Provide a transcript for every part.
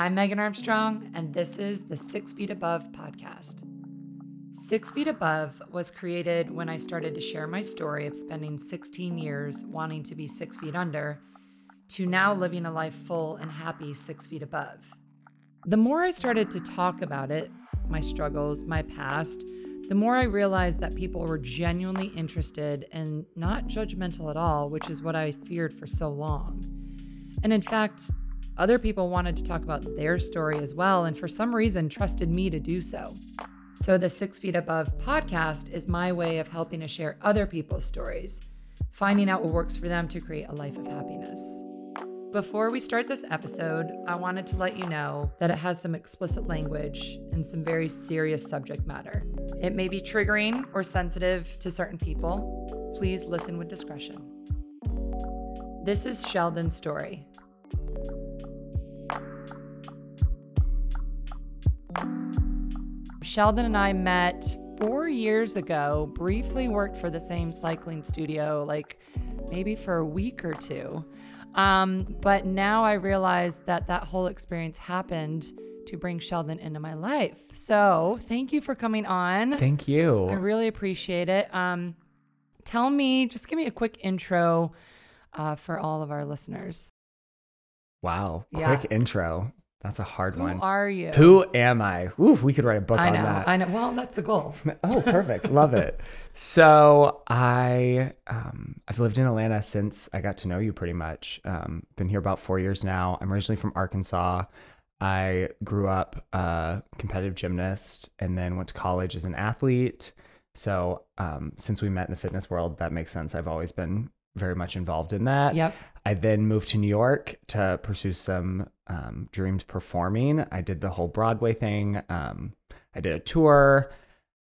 I'm Megan Armstrong, and this is the Six Feet Above podcast. Six Feet Above was created when I started to share my story of spending 16 years wanting to be six feet under to now living a life full and happy six feet above. The more I started to talk about it, my struggles, my past, the more I realized that people were genuinely interested and not judgmental at all, which is what I feared for so long. And in fact, other people wanted to talk about their story as well, and for some reason trusted me to do so. So, the Six Feet Above podcast is my way of helping to share other people's stories, finding out what works for them to create a life of happiness. Before we start this episode, I wanted to let you know that it has some explicit language and some very serious subject matter. It may be triggering or sensitive to certain people. Please listen with discretion. This is Sheldon's story. Sheldon and I met four years ago, briefly worked for the same cycling studio, like maybe for a week or two. Um, but now I realize that that whole experience happened to bring Sheldon into my life. So thank you for coming on. Thank you. I really appreciate it. Um, tell me, just give me a quick intro uh, for all of our listeners. Wow. Yeah. Quick intro. That's a hard Who one. Who are you? Who am I? Ooh, we could write a book I on know. that. I know. Well, that's the goal. oh, perfect. Love it. So I um, I've lived in Atlanta since I got to know you pretty much. Um, been here about four years now. I'm originally from Arkansas. I grew up a competitive gymnast and then went to college as an athlete. So um, since we met in the fitness world, that makes sense. I've always been very much involved in that. Yep. I then moved to New York to pursue some um, dreams performing. I did the whole Broadway thing. Um, I did a tour,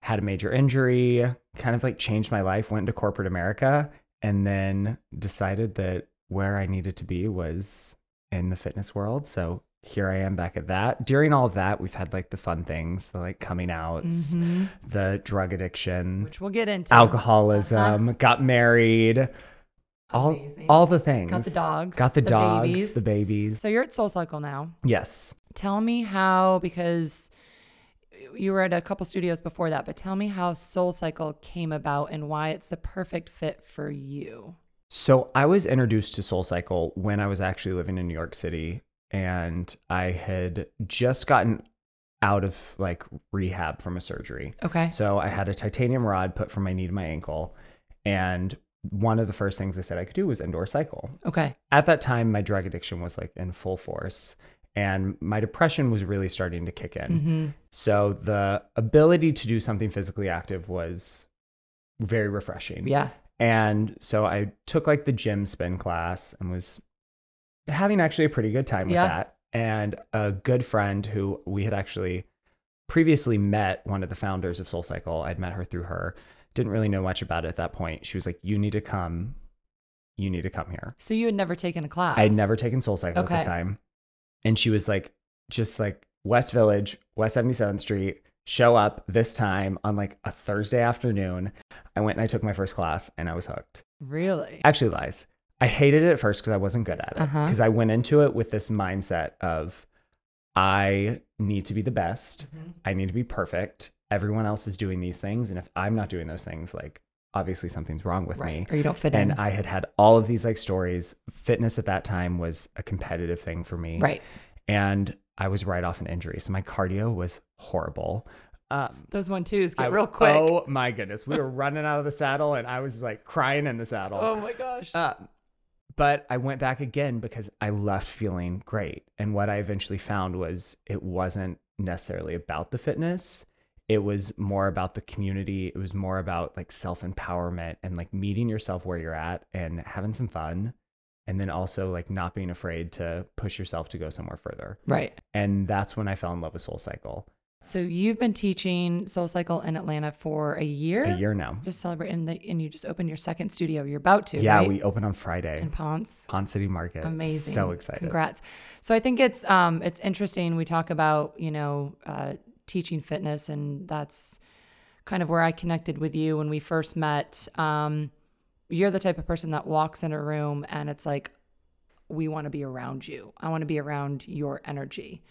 had a major injury, kind of like changed my life, went into corporate America, and then decided that where I needed to be was in the fitness world. So here I am back at that. During all that, we've had like the fun things, the like coming outs, Mhm. the drug addiction, Which we'll get into. alcoholism, got married, all Amazing. all the things. Got the dogs. Got the, dogs, babies. the babies. So you're at Soul Cycle now. yes. Tell me how, because you were at a couple studios before that, but tell me how Soul Cycle came about and why it's the perfect fit for you. So I was introduced to Soul Cycle when I was actually living in New York City and I had just gotten out of like rehab from a surgery. Okay. So I had a titanium rod put from my knee to my ankle and one of the first things they said I could do was indoor cycle. Okay. At that time my drug addiction was like in full force and my depression was really starting to kick in. hmm So the ability to do something physically active was very refreshing. Yeah. And so I took like the gym spin class and was having actually a pretty good time with Yeah. that. And a good friend who we had actually previously met, one of the founders of Soul Cycle, I'd met her through her, didn't really know much about it at that point. She was like, You need to come. You need to come here. So you had never taken a class. I had never taken Soul Cycle at Okay. the time. And she was like, just like West Village, West 77th Street, show up this time on like a Thursday afternoon. I went and I took my first class and I was hooked. Really? Actually, lies. I hated it at first because I wasn't good at it. Uh-huh. Because I went into it with this mindset of I need to be the best. Mhm. I need to be perfect. Everyone else is doing these things. And if I'm not doing those things, like obviously something's wrong with me. Or you don't fit And in. I had had all of these like stories. Fitness at that time was a competitive thing for me. right. And I was right off an injury. So my cardio was horrible. Um, Those one twos get I- real quick. Oh my goodness. We were running out of the saddle and I was like crying in the saddle. Oh my gosh. Uh, but I went back again because I left feeling great. And what I eventually found was it wasn't necessarily about the fitness. It was more about the community. It was more about like self empowerment and like meeting yourself where you're at and having some fun. And then also like not being afraid to push yourself to go somewhere further. right. And that's when I fell in love with Soul Cycle. So you've been teaching Soul Cycle in Atlanta for a year. A year now. Just celebrating the, and you just opened your second studio. You're about to. Yeah, right? we open on Friday. in Ponce. Pond City Market. Amazing. So excited. Congrats. So I think it's um it's interesting. We talk about you know uh, teaching fitness, and that's kind of where I connected with you when we first met. Um, you're the type of person that walks in a room and it's like we want to be around you. I want to be around your energy.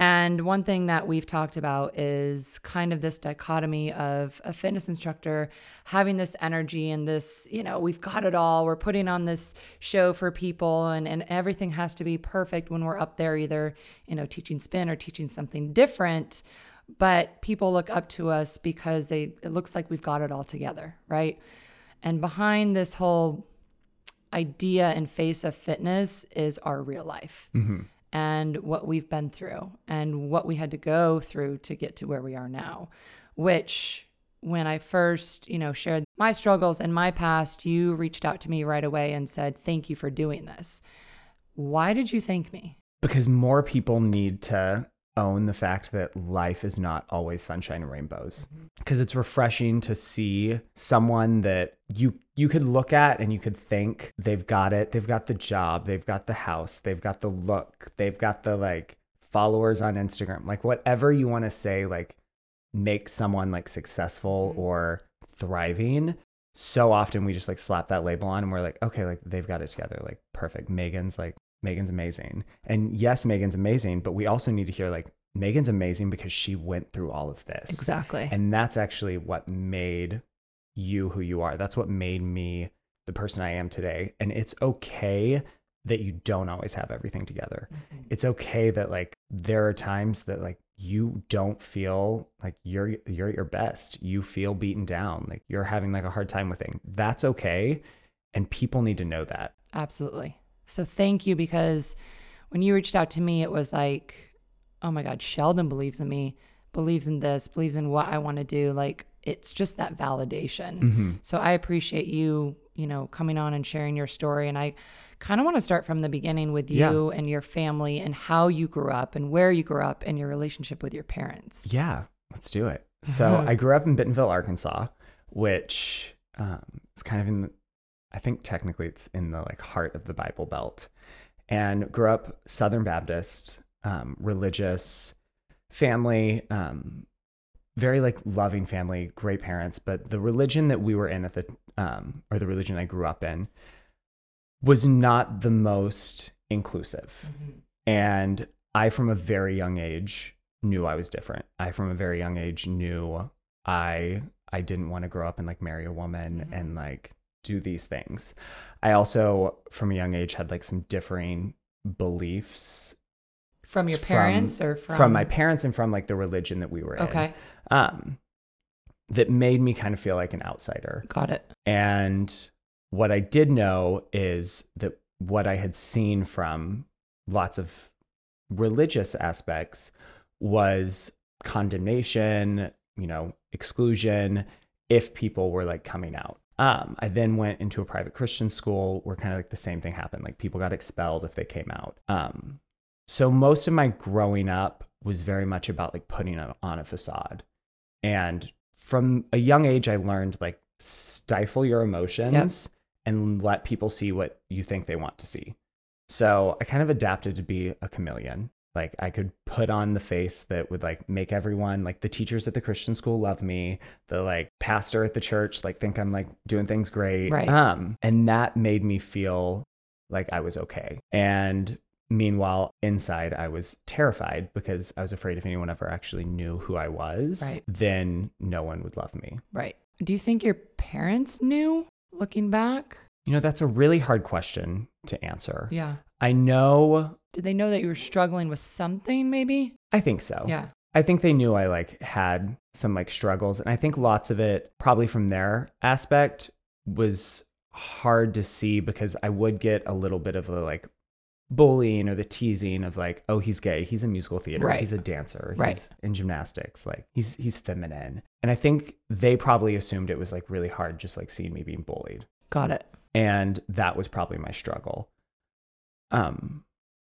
And one thing that we've talked about is kind of this dichotomy of a fitness instructor having this energy and this, you know, we've got it all. We're putting on this show for people and, and everything has to be perfect when we're up there, either, you know, teaching spin or teaching something different. But people look up to us because they it looks like we've got it all together, right? And behind this whole idea and face of fitness is our real life. Mm-hmm and what we've been through and what we had to go through to get to where we are now which when i first you know shared my struggles and my past you reached out to me right away and said thank you for doing this. Why did you thank me? Because more people need to own the fact that life is not always sunshine and rainbows. Because mm-hmm. it's refreshing to see someone that you you could look at and you could think they've got it. They've got the job. They've got the house. They've got the look. They've got the like followers on Instagram. Like whatever you want to say like make someone like successful mm-hmm. or thriving so often we just like slap that label on and we're like okay like they've got it together. Like perfect. Megan's like Megan's amazing. And yes, Megan's amazing, but we also need to hear like Megan's amazing because she went through all of this. Exactly. And that's actually what made you who you are. That's what made me the person I am today. And it's okay that you don't always have everything together. Mm-hmm. It's okay that like there are times that like you don't feel like you're you're at your best. You feel beaten down. Like you're having like a hard time with things. That's okay. And people need to know that. Absolutely. So thank you because when you reached out to me, it was like, oh my God, Sheldon believes in me, believes in this, believes in what I want to do. Like it's just that validation. Mm-hmm. So I appreciate you, you know, coming on and sharing your story. And I kind of want to start from the beginning with you yeah. and your family and how you grew up and where you grew up and your relationship with your parents. Yeah, let's do it. So I grew up in Bentonville, Arkansas, which um, is kind of in I think technically it's in the like heart of the Bible Belt, and grew up Southern Baptist, um, religious family, um, very like loving family, great parents. But the religion that we were in at the um, or the religion I grew up in was not the most inclusive, mm-hmm. and I from a very young age knew I was different. I from a very young age knew I I didn't want to grow up and like marry a woman mm-hmm. and like do these things. I also, from a young age, had like some differing beliefs from your parents from, or from from my parents and from like the religion that we were in. okay. in. Um, that made me kind of feel like an outsider. Got it. And what I did know is that what I had seen from lots of religious aspects was condemnation, you know, exclusion if people were like coming out. Um, I then went into a private Christian school where kind of like the same thing happened. Like people got expelled if they came out. Um, so most of my growing up was very much about like putting on a facade. And from a young age, I learned like stifle your emotions yep. and let people see what you think they want to see. So I kind of adapted to be a chameleon like i could put on the face that would like make everyone like the teachers at the christian school love me the like pastor at the church like think i'm like doing things great. Right. Um and that made me feel like i was okay. And meanwhile inside i was terrified because i was afraid if anyone ever actually knew who i was right. then no one would love me. Right. Do you think your parents knew looking back? You know that's a really hard question to answer yeah i know did they know that you were struggling with something maybe? I think so. Yeah. I think they knew I like had some like struggles and I think lots of it probably from their aspect was hard to see because I would get a little bit of the like bullying or the teasing of like, oh, he's gay, he's in musical theater, right. he's a dancer, right. he's in gymnastics, like he's he's feminine. And I think they probably assumed it was like really hard just like seeing me being bullied. Got it. And that was probably my struggle. Um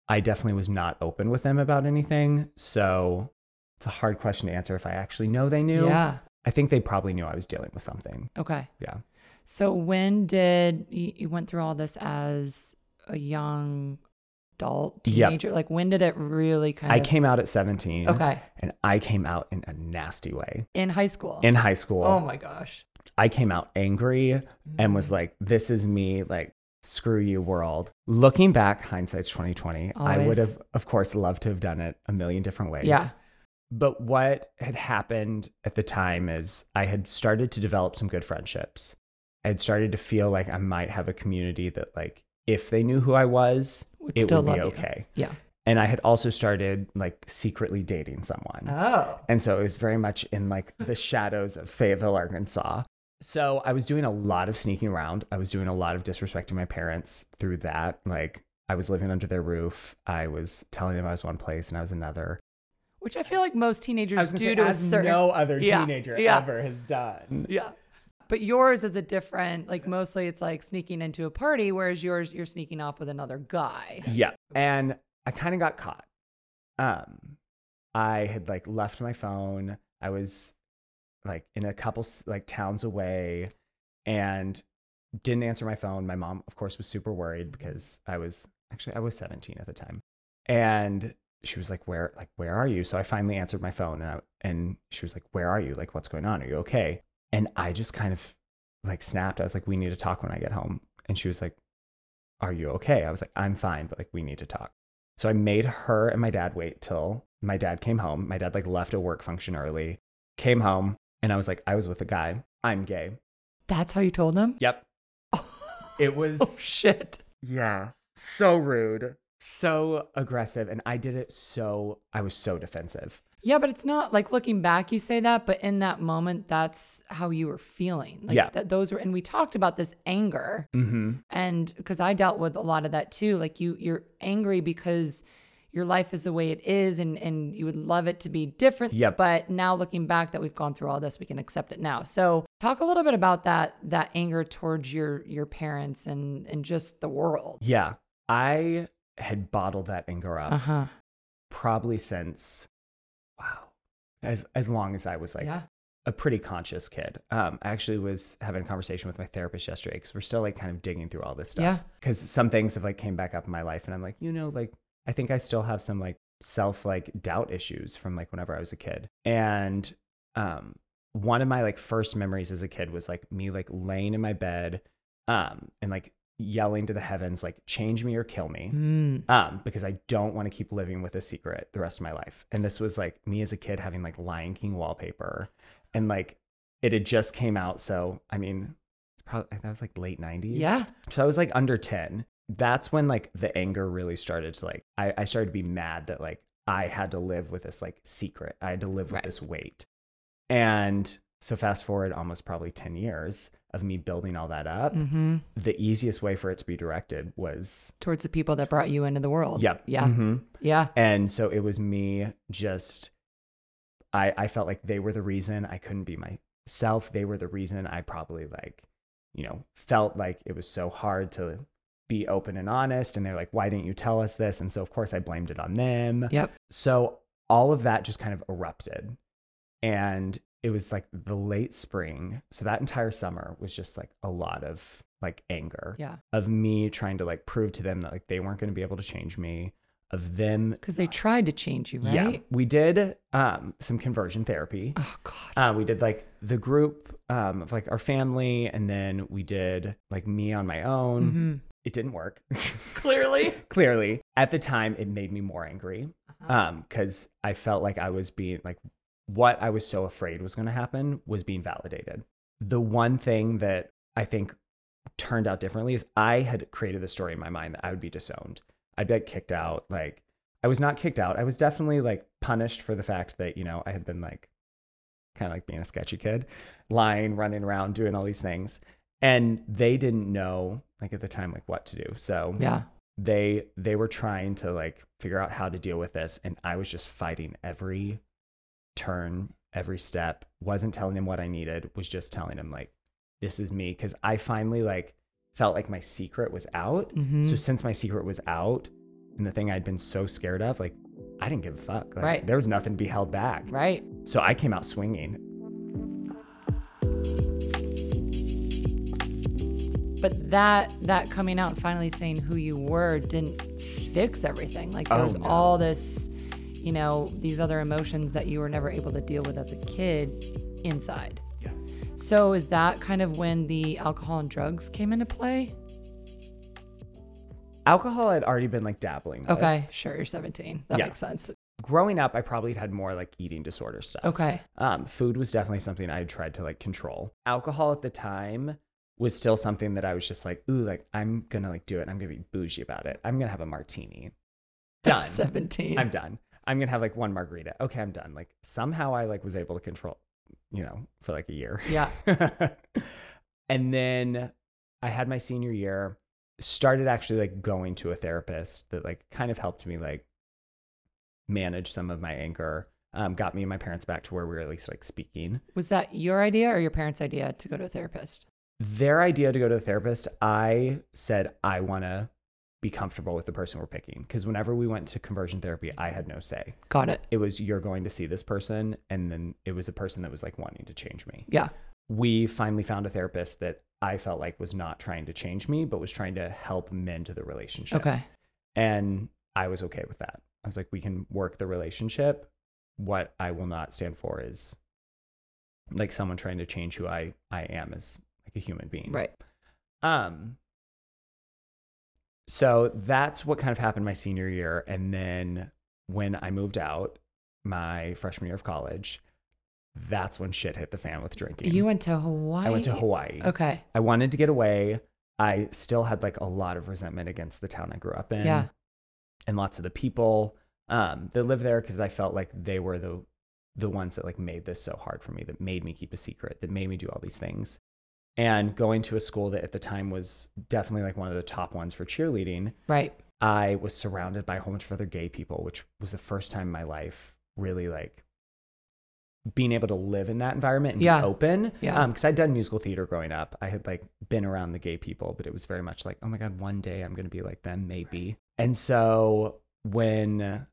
I definitely was not open with them about anything. So it's a hard question to answer if I actually know they knew. Yeah. I think they probably knew I was dealing with something. Okay. Yeah. So when did you, you went through all this as a young adult teenager? Yep. Like when did it really kind I of? I came out at 17. Okay. And I came out in a nasty way. In high school. In high school. Oh my gosh. I came out angry and was mm. like, this is me like screw you world. Looking back, hindsight's 2020. I would have, of course, loved to have done it a million different ways. Yeah. But what had happened at the time is I had started to develop some good friendships. I had started to feel like I might have a community that, like, if they knew who I was, Would it still would be love you. okay. Yeah. And I had also started like secretly dating someone. Oh. And so it was very much in like the shadows of Fayetteville, Arkansas. So I was doing a lot of sneaking around. I was doing a lot of disrespecting my parents through that. Like I was living under their roof. I was telling them I was one place and I was another. Which I feel like most I teenagers was do say, to a as certain. no other Yeah, teenager yeah. ever has done. Yeah. But yours is a different, like mostly it's like sneaking into a party, whereas yours, you're sneaking off with another guy. Yeah. And I kind of got caught. Um, I had like left my phone. I was like in a couple like towns away and didn't answer my phone. My mom, of course, was super worried because I was actually I was 17 at the time. And she was like, "Where like where are you?" So I finally answered my phone and I, and she was like, "Where are you? Like what's going on? Are you okay?" And I just kind of like snapped. I was like, "We need to talk when I get home." And she was like, "Are you okay?" I was like, "I'm fine, but like we need to talk." So I made her and my dad wait till my dad came home. My dad like left a work function early, came home, and I was like, I was with a guy. I'm gay. That's how you told them? Yep. It was Oh, shit. yeah, so rude, so aggressive, and I did it so I was so defensive. Yeah, but it's not like looking back, you say that, but in that moment, that's how you were feeling. Like Yeah. that those were, and we talked about this anger. Mm-hmm. and because i dealt with a lot of that too like you you're angry because your life is the way it is and and you would love it to be different Yep. but now looking back that we've gone through all this we can accept it now so talk a little bit about that that anger towards your your parents and and just the world Yeah, I had bottled that anger up uh-huh probably since wow, as as long as I was like yeah a pretty conscious kid. Um, I actually was having a conversation with my therapist yesterday because we're still like kind of digging through all this stuff. Yeah. Because some things have like came back up in my life, and I'm like, you know, like I think I still have some like self like doubt issues from like whenever I was a kid. And um, one of my like first memories as a kid was like me like laying in my bed, um, and like yelling to the heavens like change me or kill me mm. um, because I don't want to keep living with a secret the rest of my life. And this was like me as a kid having like Lion King wallpaper, and like it had just came out. So I mean, it's probably that was like late '90s. Yeah. So I was like under ten. That's when like the anger really started to like I, I started to be mad that like I had to live with this like secret. I had to live with Right. this weight. And so fast forward almost probably 10 years of me building all that up. hmm The easiest way for it to be directed was towards the people that brought you into the world Yep. yeah Mhm. yeah And so it was me just I I felt like they were the reason I couldn't be myself. They were the reason I probably like, you know, felt like it was so hard to be open and honest and they're like, "Why didn't you tell us this?" And so of course I blamed it on them. yep So all of that just kind of erupted. And it was like the late spring. So that entire summer was just like a lot of like anger yeah of me trying to like prove to them that like they weren't going to be able to change me, of them because they tried to change you right yeah, we did um, some conversion therapy. oh god Uh, we did like the group um, of like our family, and then we did like me on my own. hmm It didn't work. clearly Clearly, at the time, it made me more angry Uh-huh. um, because I felt like I was being like what I was so afraid was going to happen was being validated. The one thing that I think turned out differently is I had created the story in my mind that I would be disowned. I'd be like kicked out. Like I was not kicked out. I was definitely like punished for the fact that, you know, I had been like kind of like being a sketchy kid, lying, running around, doing all these things. And they didn't know like at the time like what to do. So yeah they they were trying to like figure out how to deal with this and I was just fighting every turn, every step. Wasn't telling them what I needed, was just telling them like this is me cuz I finally like felt like my secret was out. Mhm. So since my secret was out and the thing I'd been so scared of, like I didn't give a fuck. Like, Right. There was nothing to be held back. right So I came out swinging. but that that coming out and finally saying who you were didn't fix everything like there Oh, was no. all this you know these other emotions that you were never able to deal with as a kid inside Yeah. so is that kind of when the alcohol and drugs came into play Alcohol had already been like dabbling. with. Okay, sure. You're 17. That Yeah. makes sense. Growing up, I probably had more like eating disorder stuff. Okay. Um, food was definitely something I had tried to like control. Alcohol at the time was still something that I was just like, ooh, like I'm gonna like do it. and I'm gonna be bougie about it. I'm gonna have a martini. Done. 17. I'm done. I'm gonna have like one margarita. Okay, I'm done. Like somehow I like was able to control, you know, for like a year. yeah. and then I had my senior year, started actually like going to a therapist that like kind of helped me like manage some of my anger. Um, got me and my parents back to where we were at least like speaking. Was that your idea or your parents' idea to go to a therapist? Their idea to go to a therapist, I said I want to be comfortable with the person we're picking because whenever we went to conversion therapy, I had no say. Got it. It was you're going to see this person, and then it was a person that was like wanting to change me. Yeah. we finally found a therapist that I felt like was not trying to change me, but was trying to help mend the relationship. Okay. And I was okay with that. I was like, we can work the relationship. What I will not stand for is like someone trying to change who I, I am as like a human being. Right. Um, so that's what kind of happened my senior year. And then when I moved out my freshman year of college, that's when shit hit the fan with drinking. You went to Hawaii? I went to Hawaii. Okay. I wanted to get away. I still had like a lot of resentment against the town I grew up in. Yeah. And lots of the people um, that lived there because I felt like they were the the ones that like made this so hard for me, that made me keep a secret, that made me do all these things. And going to a school that at the time was definitely like one of the top ones for cheerleading, Right. I was surrounded by a whole bunch of other gay people, which was the first time in my life really like being able to live in that environment and Yeah. be open. Yeah. Um, because I'd done musical theater growing up. I had like been around the gay people, but it was very much like, oh my God, one day I'm going to be like them, maybe. And so when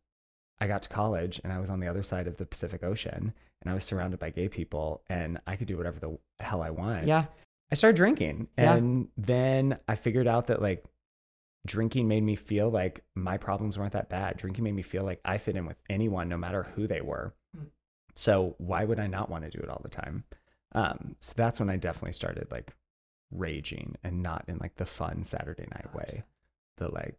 I got to college and I was on the other side of the Pacific Ocean and I was surrounded by gay people and I could do whatever the hell I want. Yeah. I started drinking. Yeah. And then I figured out that like drinking made me feel like my problems weren't that bad. Drinking made me feel like I fit in with anyone, no matter who they were. Mm. So why would I not want to do it all the time? Um, so that's when I definitely started like raging and not in like the fun Saturday night way, the like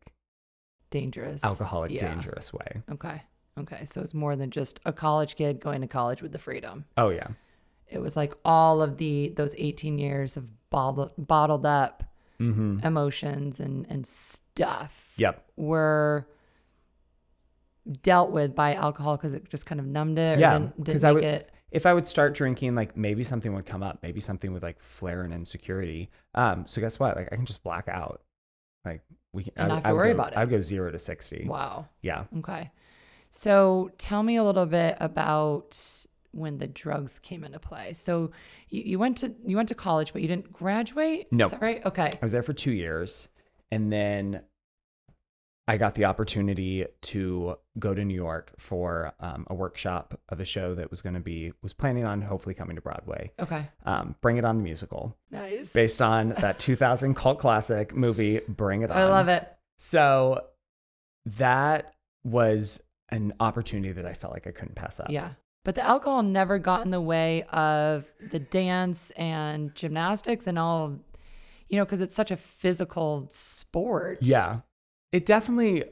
Dangerous. alcoholic, Yeah. dangerous way. Okay. Okay. So it's more than just a college kid going to college with the freedom. Oh yeah. It was like all of the those 18 years of bottled bottled up Mm-hmm. emotions and and stuff Yep. were dealt with by alcohol because it just kind of numbed it. Yeah, didn't, 'cause didn't I would- it. if I would start drinking, like maybe something would come up. Maybe something would like flare an insecurity. Um, so guess what? Like I can just black out. Like we can, And I, not have to worry go- about it. I'd go zero to sixty. Wow. Yeah. Okay. So tell me a little bit about when the drugs came into play. So you, you went to you went to college, but you didn't graduate. No. Is that right? Okay. I was there for two years, and then I got the opportunity to go to New York for um, a workshop of a show that was going to be was planning on hopefully coming to Broadway. Okay. Um, Bring It On the musical, Nice. based on that 2000 cult classic movie Bring It On. I love it. So that was an opportunity that I felt like I couldn't pass up. Yeah. But the alcohol never got in the way of the dance and gymnastics and all, you know, because it's such a physical sport. Yeah. It definitely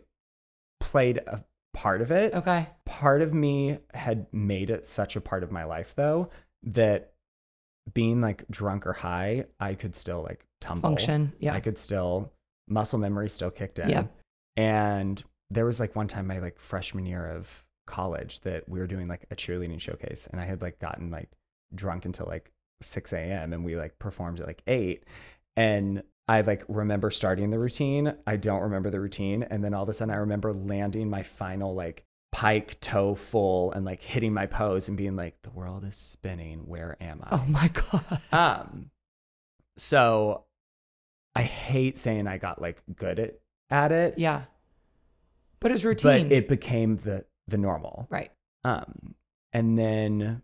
played a part of it. Okay. Part of me had made it such a part of my life though that being like drunk or high, I could still like tumble. Function. Yeah. I could still muscle memory still kicked in. Yeah. And there was like one time my like freshman year of college that we were doing like a cheerleading showcase and I had like gotten like drunk until like 6 a.m. and we like performed at like 8. And I like remember starting the routine. I don't remember the routine. And then all of a sudden I remember landing my final like pike toe full and like hitting my pose and being like, the world is spinning. Where am I? oh my God. Um, so I hate saying I got like good at, at it, Yeah. But it's routine. but it became the the normal. right. Um, and then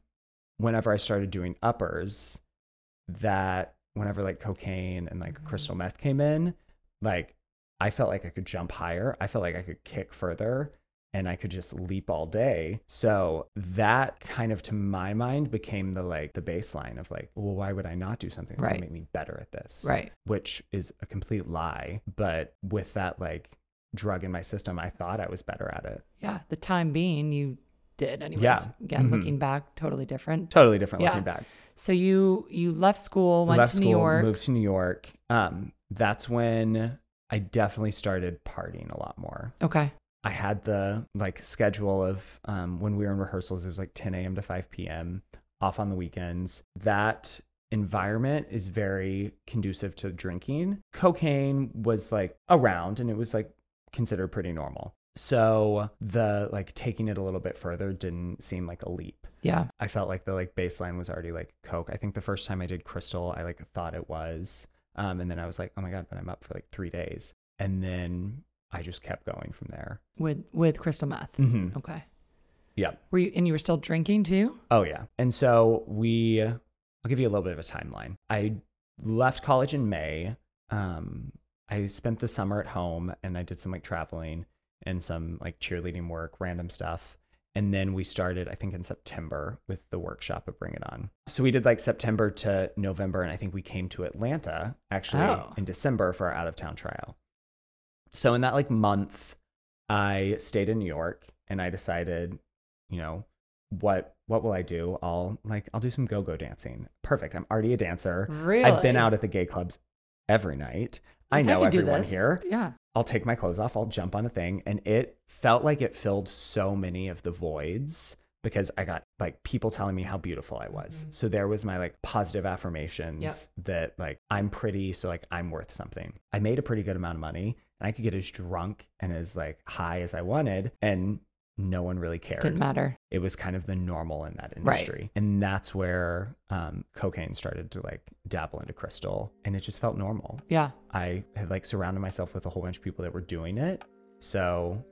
whenever I started doing uppers, that whenever like cocaine and like crystal meth came in, like I felt like I could jump higher. I felt like I could kick further. and I could just leap all day. So that kind of to my mind became the like the baseline of like, well, why would I not do something that's Right. gonna make me better at this? Right. Which is a complete lie. But with that like drug in my system, I thought I was better at it. Yeah. The time being, you did anyways. Yeah. Again, Mhm. looking back, totally different. Totally different Yeah. looking back. So you you left school, went Left to school, New York. moved to New York. Um, that's when I definitely started partying a lot more. Okay. I had the like schedule of um, when we were in rehearsals, it was like 10 a.m. to 5 p.m. off on the weekends. That environment is very conducive to drinking. Cocaine was like around and it was like considered pretty normal. So the like taking it a little bit further didn't seem like a leap. Yeah. I felt like the like baseline was already like coke. I think the first time I did crystal, I like thought it was, um, and then I was like, oh my god, but I'm up for like three days, and then I just kept going from there. With with crystal meth. Mm-hmm. Okay. Yeah. Were you and you were still drinking too? Oh yeah. And so we, I'll give you a little bit of a timeline. I left college in May. Um, I spent the summer at home and I did some like traveling and some like cheerleading work, random stuff. And then we started, I think, in September with the workshop of Bring It On. So we did like September to November, and I think we came to Atlanta actually Oh. in December for our out of town trial. So in that like month, I stayed in New York and I decided, you know, what what will I do? I'll like I'll do some go-go dancing. Perfect. I'm already a dancer. Really? I've been out at the gay clubs every night. I know could do everyone this. here. Yeah. I'll take my clothes off, I'll jump on a thing. And it felt like it filled so many of the voids because I got like people telling me how beautiful I was. Mhm. So there was my like positive affirmations Yep. that like I'm pretty, so like I'm worth something. I made a pretty good amount of money and I could get as drunk and as like high as I wanted. And no one really cared It Didn't matter. it was kind of the normal in that Right. industry and that's where um, cocaine started to like dabble into crystal and it just felt normal Yeah. i had like surrounded myself with a whole bunch of people that were doing it so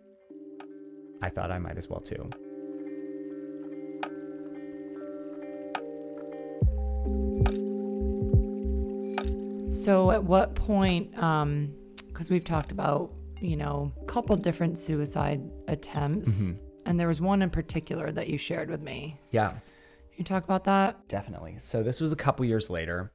i thought i might as well too So at what point, um, because we've talked about, you know, a couple different suicide attempts, Mhm. and there was one in particular that you shared with me. yeah Can you talk about that? definitely so this was a couple years later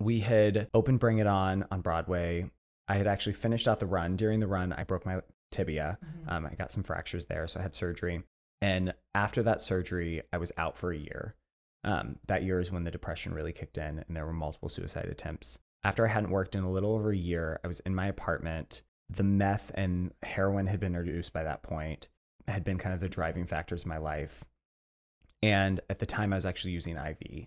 we had opened bring it on on broadway i had actually finished out the run during the run i broke my tibia Um, I got some fractures there, so I had surgery. And after that surgery, I was out for a year. Um, that year is when the depression really kicked in, and there were multiple suicide attempts. After I hadn't worked in a little over a year, I was in my apartment. The meth and heroin had been introduced by that point, had been kind of the driving factors in my life. And at the time, I was actually using IV.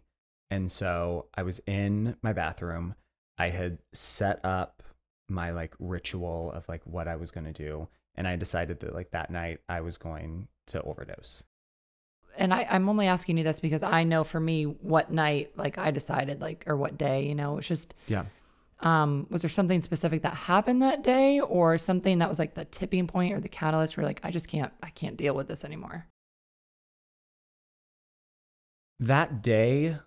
And so I was in my bathroom. I had set up my like ritual of like what I was going to do. And I decided that like that night I was going to overdose. And I, I'm only asking you this because I know for me what night, like I decided, like, or what day, you know, it's just, Yeah. Um, was there something specific that happened that day or something that was like the tipping point or the catalyst where like, I just can't, I can't deal with this anymore? That day,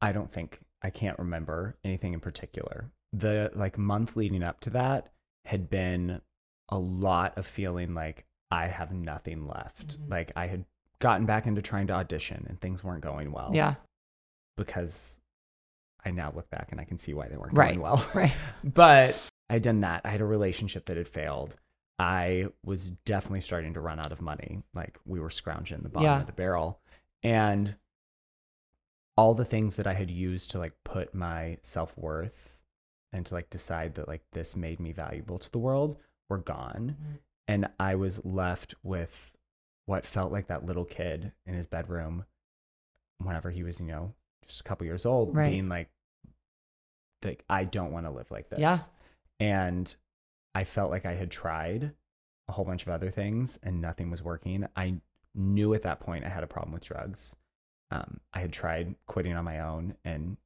I don't think I can't remember anything in particular. The like month leading up to that had been a lot of feeling like I have nothing left. Mhm. Like I had gotten back into trying to audition and things weren't going well. Yeah. Because I now look back and I can see why they weren't Right. going well. Right. but I'd done that. I had a relationship that had failed. I was definitely starting to run out of money. Like we were scrounging the bottom Yeah. of the barrel. And all the things that I had used to like put my self worth and to like decide that like this made me valuable to the world were gone. Mhm. And I was left with what felt like that little kid in his bedroom whenever he was, you know, just a couple years old, Right. being like, like, I don't want to live like this. Yeah. And I felt like I had tried a whole bunch of other things and nothing was working. I knew at that point I had a problem with drugs. Um, I had tried quitting on my own and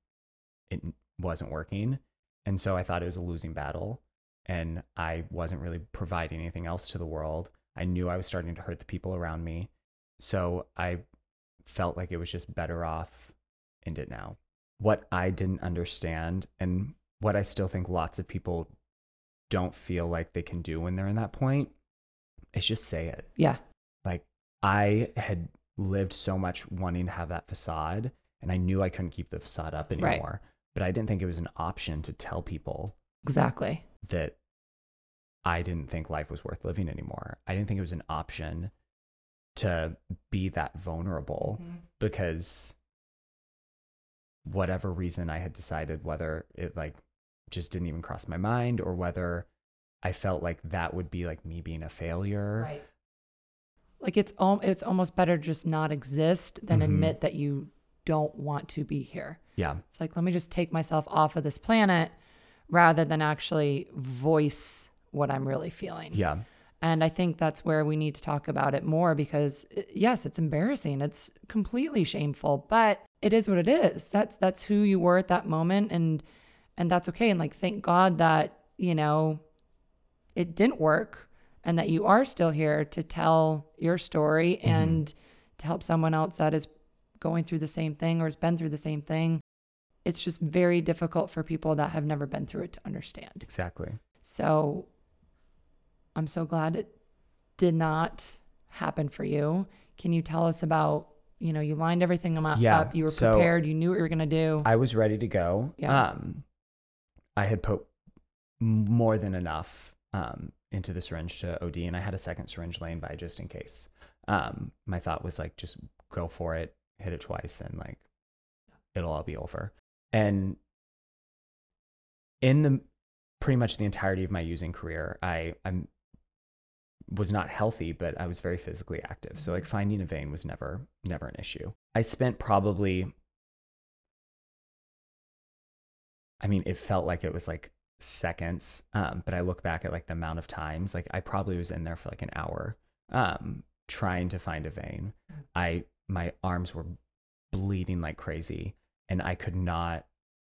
it wasn't working. And so I thought it was a losing battle and I wasn't really providing anything else to the world. I knew I was starting to hurt the people around me. So I felt like it was just better off end it now. What I didn't understand and what I still think lots of people don't feel like they can do when they're in that point is just say it. Yeah. Like I had lived so much wanting to have that facade and I knew I couldn't keep the facade up anymore. Right. But I didn't think it was an option to tell people Exactly. that I didn't think life was worth living anymore. I didn't think it was an option to be that vulnerable mm-hmm. because whatever reason I had decided whether it like just didn't even cross my mind or whether I felt like that would be like me being a failure. Right. Like it's al- it's almost better to just not exist than Mhm. admit that you don't want to be here. Yeah. It's like let me just take myself off of this planet rather than actually voice what I'm really feeling. Yeah. And I think that's where we need to talk about it more because yes, it's embarrassing. It's completely shameful, but it is what it is. That's that's who you were at that moment and and that's okay and like thank God that, you know, it didn't work and that you are still here to tell your story mm-hmm. and to help someone else that is going through the same thing or has been through the same thing. It's just very difficult for people that have never been through it to understand. Exactly. So I'm so glad it did not happen for you. Can you tell us about, you know, you lined everything am- Yeah, up, you were so prepared, you knew what you were going to do. I was ready to go. Yeah. Um, I had put more than enough um, into the syringe to OD, and I had a second syringe laying by just in case. Um, my thought was like, just go for it, hit it twice, and like, it'll all be over. And in the pretty much the entirety of my using career, I I'm was not healthy, but I was very physically active. So like finding a vein was never never an issue. I spent probably I mean, it felt like it was like seconds. Um, but I look back at like the amount of times, like I probably was in there for like an hour, um, trying to find a vein. I my arms were bleeding like crazy, and I could not,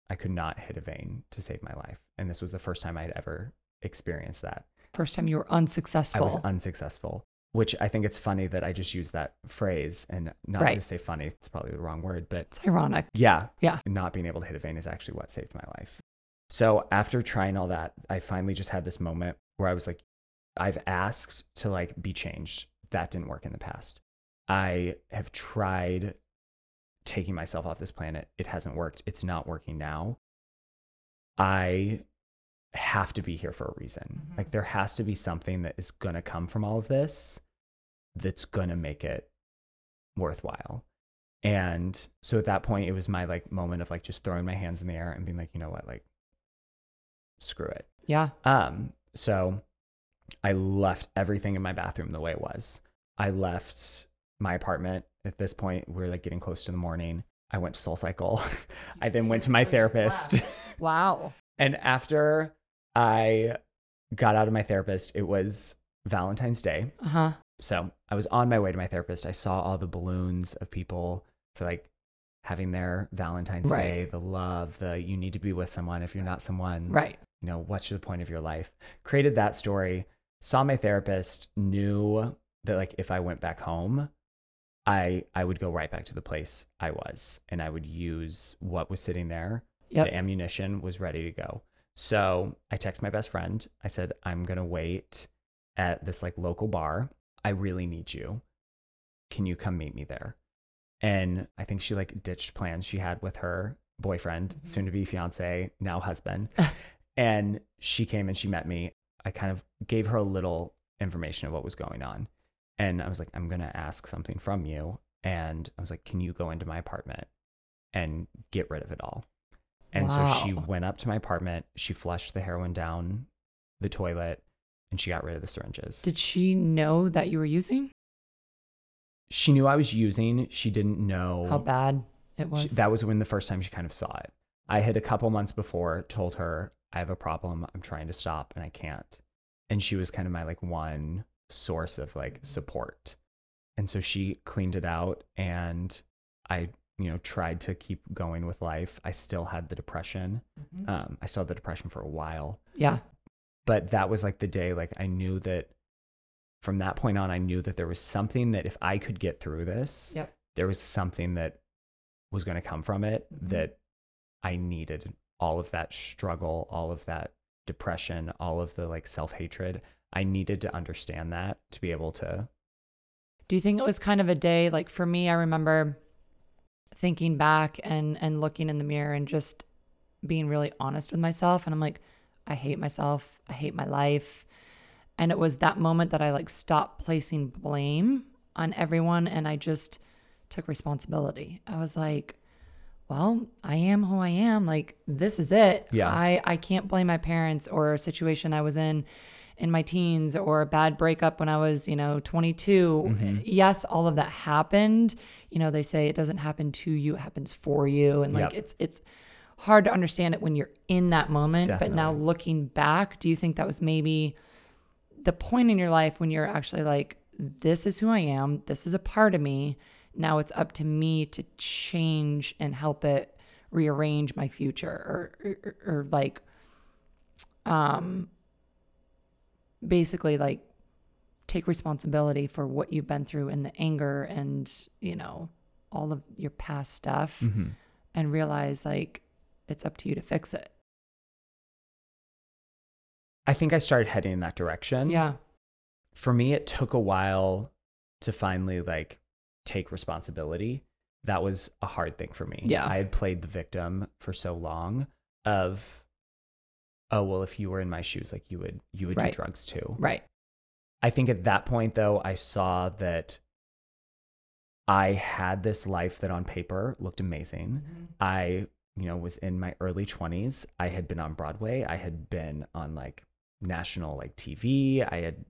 I could not hit a vein to save my life. And this was the first time I'd ever experienced that. First time you were unsuccessful. I was unsuccessful. Which I think it's funny that I just used that phrase, and not to say funny, it's probably the wrong word, but it's ironic. yeah. Yeah. Not being able to hit a vein is actually what saved my life. So after trying all that, I finally just had this moment where I was like, I've asked to like be changed. That didn't work in the past. I have tried taking myself off this planet. It hasn't worked. It's not working now. I have to be here for a reason. Mhm. Like there has to be something that is going to come from all of this that's going to make it worthwhile. And so at that point, it was my like moment of like just throwing my hands in the air and being like, you know what, like, screw it. Yeah. Um, so I left everything in my bathroom the way it was. I left my apartment. At this point, we're like getting close to the morning. I went to Soul Cycle. I then went to my therapist. Wow. and after I got out of my therapist, it was Valentine's Day. Uh huh. So I was on my way to my therapist. I saw all the balloons of people for like having their Valentine's Right. Day, the love, the you need to be with someone. If you're not someone, Right. you know, what's the point of your life? Created that story, saw my therapist, knew that like if I went back home, I I would go right back to the place I was and I would use what was sitting there. Yep. The ammunition was ready to go. So I text my best friend. I said, I'm gonna wait at this like local bar. I really need you. Can you come meet me there? And I think she like ditched plans she had with her boyfriend, Mhm. soon to be fiance, now husband. and she came and she met me. I kind of gave her a little information of what was going on. And I was like, I'm going to ask something from you. And I was like, can you go into my apartment and get rid of it all? And so she went up to my apartment. She flushed the heroin down the toilet and she got rid of the syringes. Did she know that you were using? she knew I was using. She didn't know How bad it She- was? that was when the first time she kind of saw it. I had a couple months before told her I have a problem. I'm trying to stop and I can't. And she was kind of my like one source of like mm-hmm. support. And so she cleaned it out and I, you know, tried to keep going with life. I still had the depression. Mhm. Um, I still had the depression for a while. yeah. But that was like the day like I knew that from that point on I knew that there was something that if I could get through this, Yep. there was something that was going to come from it Mhm. that I needed all of that struggle, all of that depression, all of the like self hatred. I needed to understand that to be able to. Do you think it was kind of a day like for me? I remember thinking back and and looking in the mirror and just being really honest with myself, and I'm like, I hate myself. I hate my life. And it was that moment that I like stopped placing blame on everyone and I just took responsibility. I was like, well, I am who I am. Like this is it. Yeah. I I can't blame my parents or a situation I was in in my teens or a bad breakup when I was, you know, 22. Mm-hmm. Yes, all of that happened. You know, they say it doesn't happen to you, it happens for you and like Yep. it's it's hard to understand it when you're in that moment, but now looking back, do you think that was maybe the point in your life when you're actually like this is who I am, this is a part of me. Now it's up to me to change and help it rearrange my future or or, or like um basically like take responsibility for what you've been through and the anger and you know all of your past stuff Mm-hmm. and realize like it's up to you to fix it. I think I started heading in that direction. Yeah. For me, it took a while to finally like take responsibility. That was a hard thing for me. Yeah. I had played the victim for so long of, oh well, if you were in my shoes, like you would you would Right. do drugs too. Right. I think at that point though, I saw that I had this life that on paper looked amazing. Mm-hmm. I, you know, was in my early 20s. I had been on Broadway. I had been on like national like TV. I had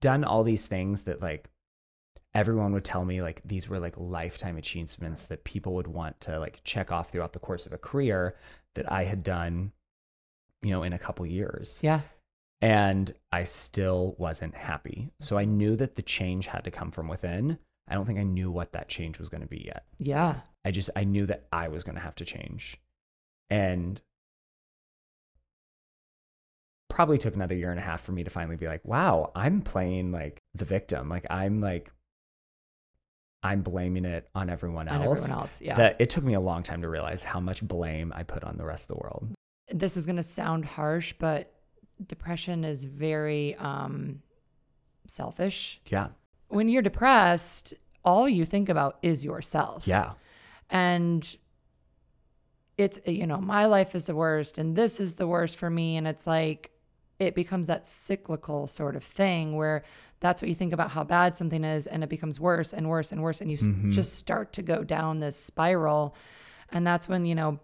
done all these things that like everyone would tell me like these were like lifetime achievements that people would want to like check off throughout the course of a career that I had done, you know, in a couple years Yeah. and I still wasn't happy. So I knew that the change had to come from within. I don't think I knew what that change was going to be yet. Yeah. I just I knew that I was going to have to change. And probably took another year and a half for me to finally be like, "Wow, I'm playing like the victim. Like I'm like I'm blaming it on everyone else." everyone else. Yeah. That it took me a long time to realize how much blame I put on the rest of the world. This is going to sound harsh, but depression is very um, selfish. Yeah. When you're depressed, all you think about is yourself. Yeah. And it's, you know, my life is the worst and this is the worst for me. And it's like, it becomes that cyclical sort of thing where that's what you think about how bad something is and it becomes worse and worse and worse. And you s Mhm. just start to go down this spiral. And that's when, you know,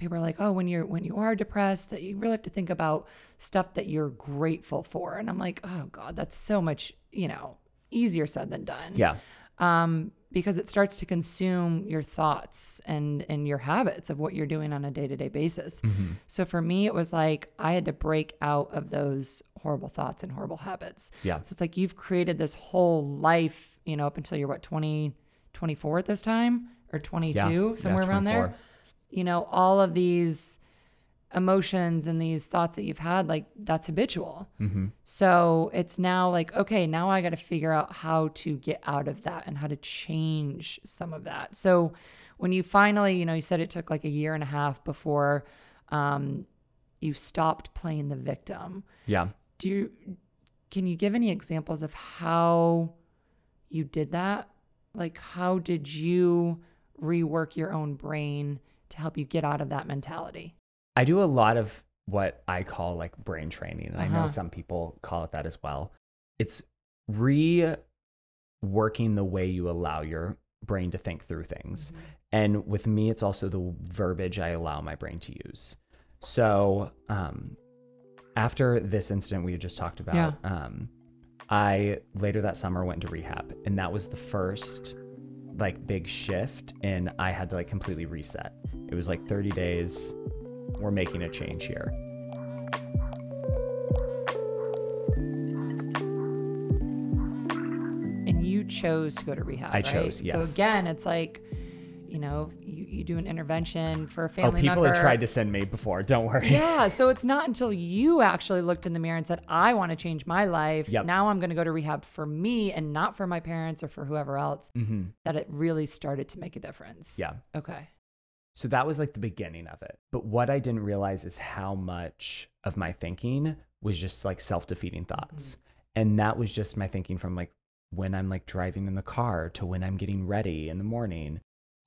people are like, oh, when you're when you are depressed, that you really have to think about stuff that you're grateful for. And I'm like, oh God, that's so much, you know, easier said than done. Yeah. Um, because it starts to consume your thoughts and and your habits of what you're doing on a day-to-day basis. Mhm. So for me, it was like I had to break out of those horrible thoughts and horrible habits. Yeah. So it's like you've created this whole life, you know, up until you're what, 20, 24 at this time or 22, Yeah. somewhere Yeah, around there 24. You know, all of these emotions and these thoughts that you've had, like that's habitual. Mm-hmm. So it's now like, okay, now I got to figure out how to get out of that and how to change some of that. So when you finally, you know, you said it took like a year and a half before um, you stopped playing the victim. Yeah. Do you, can you give any examples of how you did that? Like, how did you rework your own brain to help you get out of that mentality? I do a lot of what I call like brain training. And I know Uh-huh. some people call it that as well. It's reworking the way you allow your brain to think through things. And with me, it's also the verbiage I allow my brain to use. So, um, after this incident we had just talked about, Yeah. um, I later that summer went to rehab, and that was the first like big shift, and I had to like completely reset. It was like 30 days. We're making a change here. And you chose to go to rehab. I right? chose, yes. So again, it's like, you know, you, you do an intervention for a family. Oh, family people member. had tried to send me before. Don't worry. Yeah, so it's not until you actually looked in the mirror and said, "I want to change my life. Yep. Now I'm going to go to rehab for me and not for my parents or for whoever else." mm-hmm. That it really started to make a difference. Yeah. Okay. So that was like the beginning of it. But what I didn't realize is how much of my thinking was just like self-defeating thoughts. And that was just my thinking from like when I'm like driving in the car to when I'm getting ready in the morning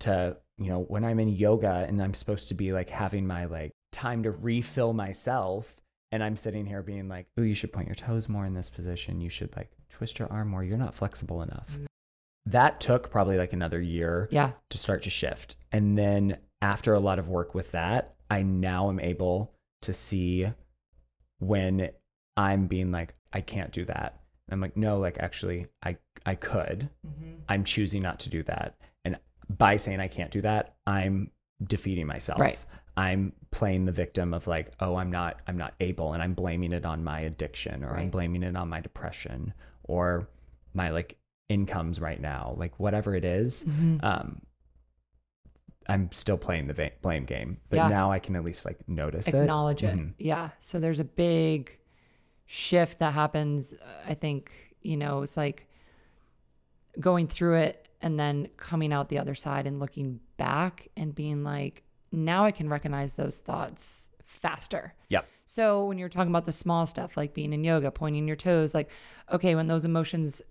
to, you know, when I'm in yoga and I'm supposed to be like having my like time to refill myself and I'm sitting here being like, "Oh, you should point your toes more in this position. You should like twist your arm more. You're not flexible enough." Mm. That took probably like another year Yeah. to start to shift. And then after a lot of work with that, I now am able to see when I'm being like, I can't do that. I'm like, no, like actually I I could. Mm-hmm. I'm choosing not to do that. By saying I can't do that, I'm defeating myself. Right. I'm playing the victim of like, oh, I'm not I'm not able and I'm blaming it on my addiction or I'm blaming it on my depression or my like incomes right now, like whatever it is, Mm-hmm. Um I'm still playing the va- blame game, but Yeah. now I can at least like notice it. acknowledge it. Mhm. Yeah. So there's a big shift that happens. uh, I think, you know, it's like going through it and then coming out the other side and looking back and being like, now I can recognize those thoughts faster. Yep. So when you're talking about the small stuff, like being in yoga, pointing your toes, like, okay, when those emotions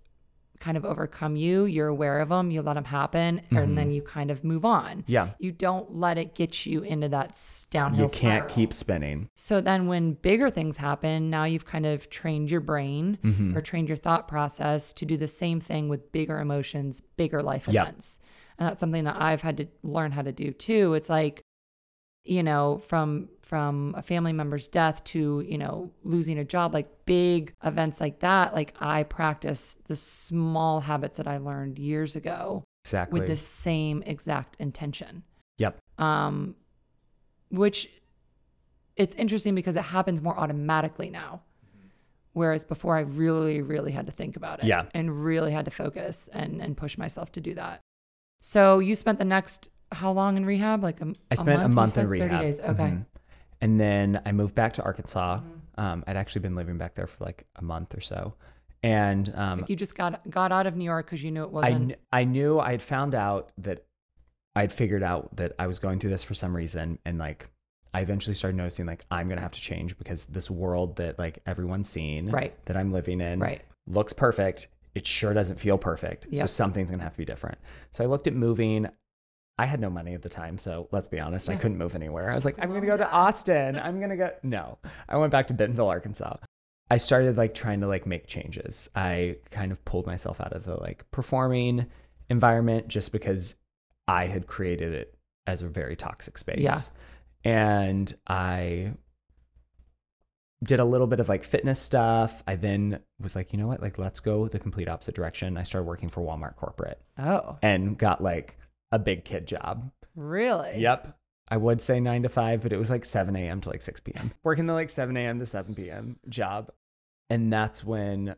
kind of overcome you, you're aware of them, you let them happen, and then you kind of move on. Mm-hmm. Yeah. You don't let it get you into that downhill You can't spiral. keep spinning. So then when bigger things happen, now you've kind of trained your brain Mm-hmm. or trained your thought process to do the same thing with bigger emotions, bigger life Yep. events. And that's something that I've had to learn how to do too. It's like, you know, from from a family member's death to, you know, losing a job, like big events like that, like I practice the small habits that I learned years ago Exactly. with the same exact intention Yep. um, which it's interesting because it happens more automatically now. Whereas before, I really, really had to think about it, Yeah. and really had to focus and and push myself to do that. So you spent the next how long in rehab? Like a, I spent a you month in rehab. Thirty days. Okay. Mhm. And then I moved back to Arkansas. Mm-hmm. Um, I'd actually been living back there for like a month or so. And um, Like you just got got out of New York because you knew it wasn't. kn- I knew I had found out that I'd figured out that I was going through this for some reason. And like, I eventually started noticing like, I'm going to have to change because this world that like everyone's seen, Right. that I'm living in Right. looks perfect. It sure doesn't feel perfect. So something's going to have to be different. So I looked at moving. I had no money at the time. So let's be honest, I couldn't move anywhere. I was like, I'm going to go to Austin. I'm going to go. No, I went back to Bentonville, Arkansas. I started like trying to like make changes. I kind of pulled myself out of the like performing environment just because I had created it as a very toxic space. Yeah. And I did a little bit of like fitness stuff. I then was like, you know what? Like, let's go the complete opposite direction. I started working for Walmart corporate Oh, and got like a big kid job. really? Yep. I would say nine to five, but it was like 7 a.m. to like 6 p.m. Working the like 7 a.m. to 7 p.m. job. And that's when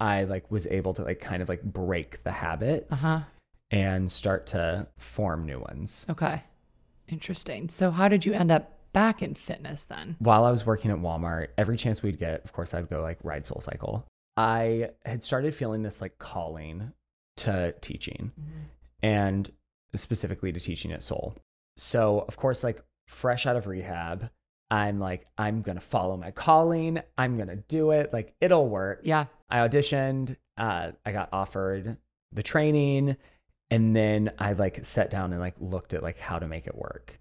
I like was able to like kind of like break the habits huh. and start to form new ones. Okay. Interesting. So how did you end up back in fitness then? While I was working at Walmart, every chance we'd get, of course, I'd go like ride Soul Cycle. I had started feeling this like calling to teaching mm-hmm. And specifically to teaching at Soul. So, of course, like fresh out of rehab, I'm like, I'm going to follow my calling. I'm going to do it. Like, it'll work. Yeah. I auditioned. Uh, I got offered the training, and then I like sat down and like looked at like how to make it work.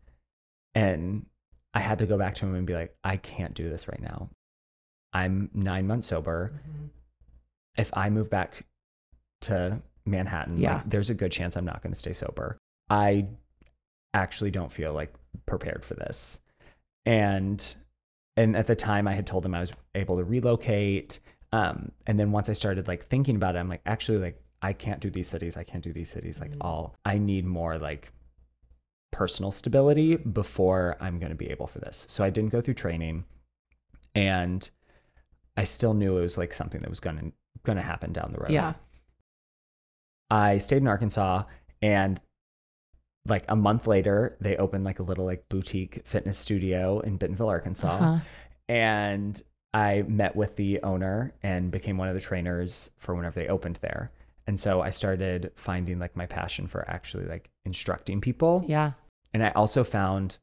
And I had to go back to him and be like, I can't do this right now. I'm nine months sober. If I move back to Manhattan, Yeah. like, there's a good chance I'm not going to stay sober. I actually don't feel like prepared for this. And and at the time I had told him I was able to relocate. Um, and then once I started like thinking about it, I'm like, actually, like I can't do these cities. I can't do these cities. Like all I need more like personal stability before I'm going to be able for this. So I didn't go through training, and I still knew it was like something that was going to going to happen down the road. Yeah. I stayed in Arkansas and like a month later they opened like a little like boutique fitness studio in Bentonville, Arkansas. Uh-huh. And I met with the owner and became one of the trainers for whenever they opened there. And so I started finding like my passion for actually like instructing people. Yeah. And I also found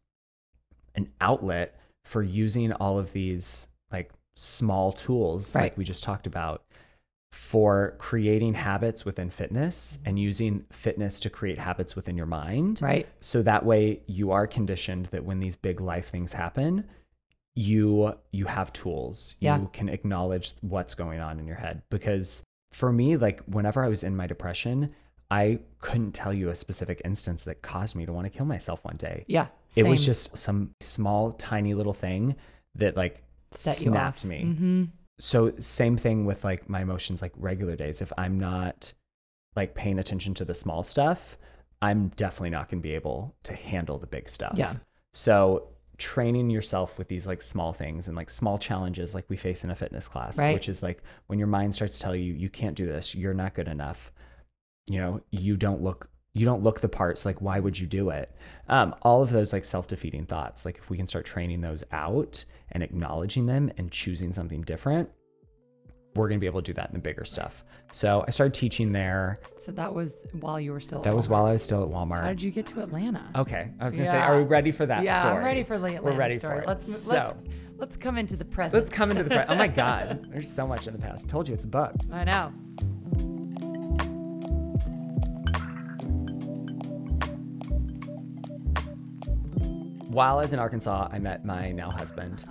an outlet for using all of these like small tools Right. like we just talked about for creating habits within fitness and using fitness to create habits within your mind. Right. So that way you are conditioned that when these big life things happen, you you have tools. Yeah. You can acknowledge what's going on in your head because for me like whenever I was in my depression, I couldn't tell you a specific instance that caused me to want to kill myself one day. Yeah. It was just some small tiny little thing that like Set snapped me Mhm. So same thing with like my emotions like regular days if i'm not like paying attention to the small stuff i'm definitely not going to be able to handle the big stuff Yeah. so training yourself with these like small things and like small challenges like we face in a fitness class Right. which is like when your mind starts to tell you you can't do this you're not good enough you know you don't look you don't look the part so like why would you do it um, all of those like self-defeating thoughts like if we can start training those out and acknowledging them and choosing something different we're going to be able to do that in the bigger stuff so i started teaching there So that was while you were still. at that was while i was still at walmart How did you get to Atlanta? okay i was going to say are we ready for that yeah, story I'm ready for the Atlanta we're ready story. for it Let's so let's let's come into the present. let's come into the front oh my god there's so much in the past told you it's a book I know. While I was in Arkansas, I met my now husband.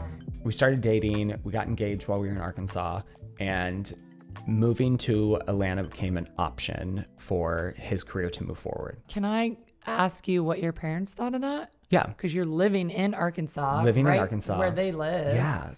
We started dating, we got engaged while we were in Arkansas, and moving to Atlanta became an option for his career to move forward. Can I ask you what your parents thought of that? Yeah. Because you're living in Arkansas. Living in Arkansas. Where they live. Yeah.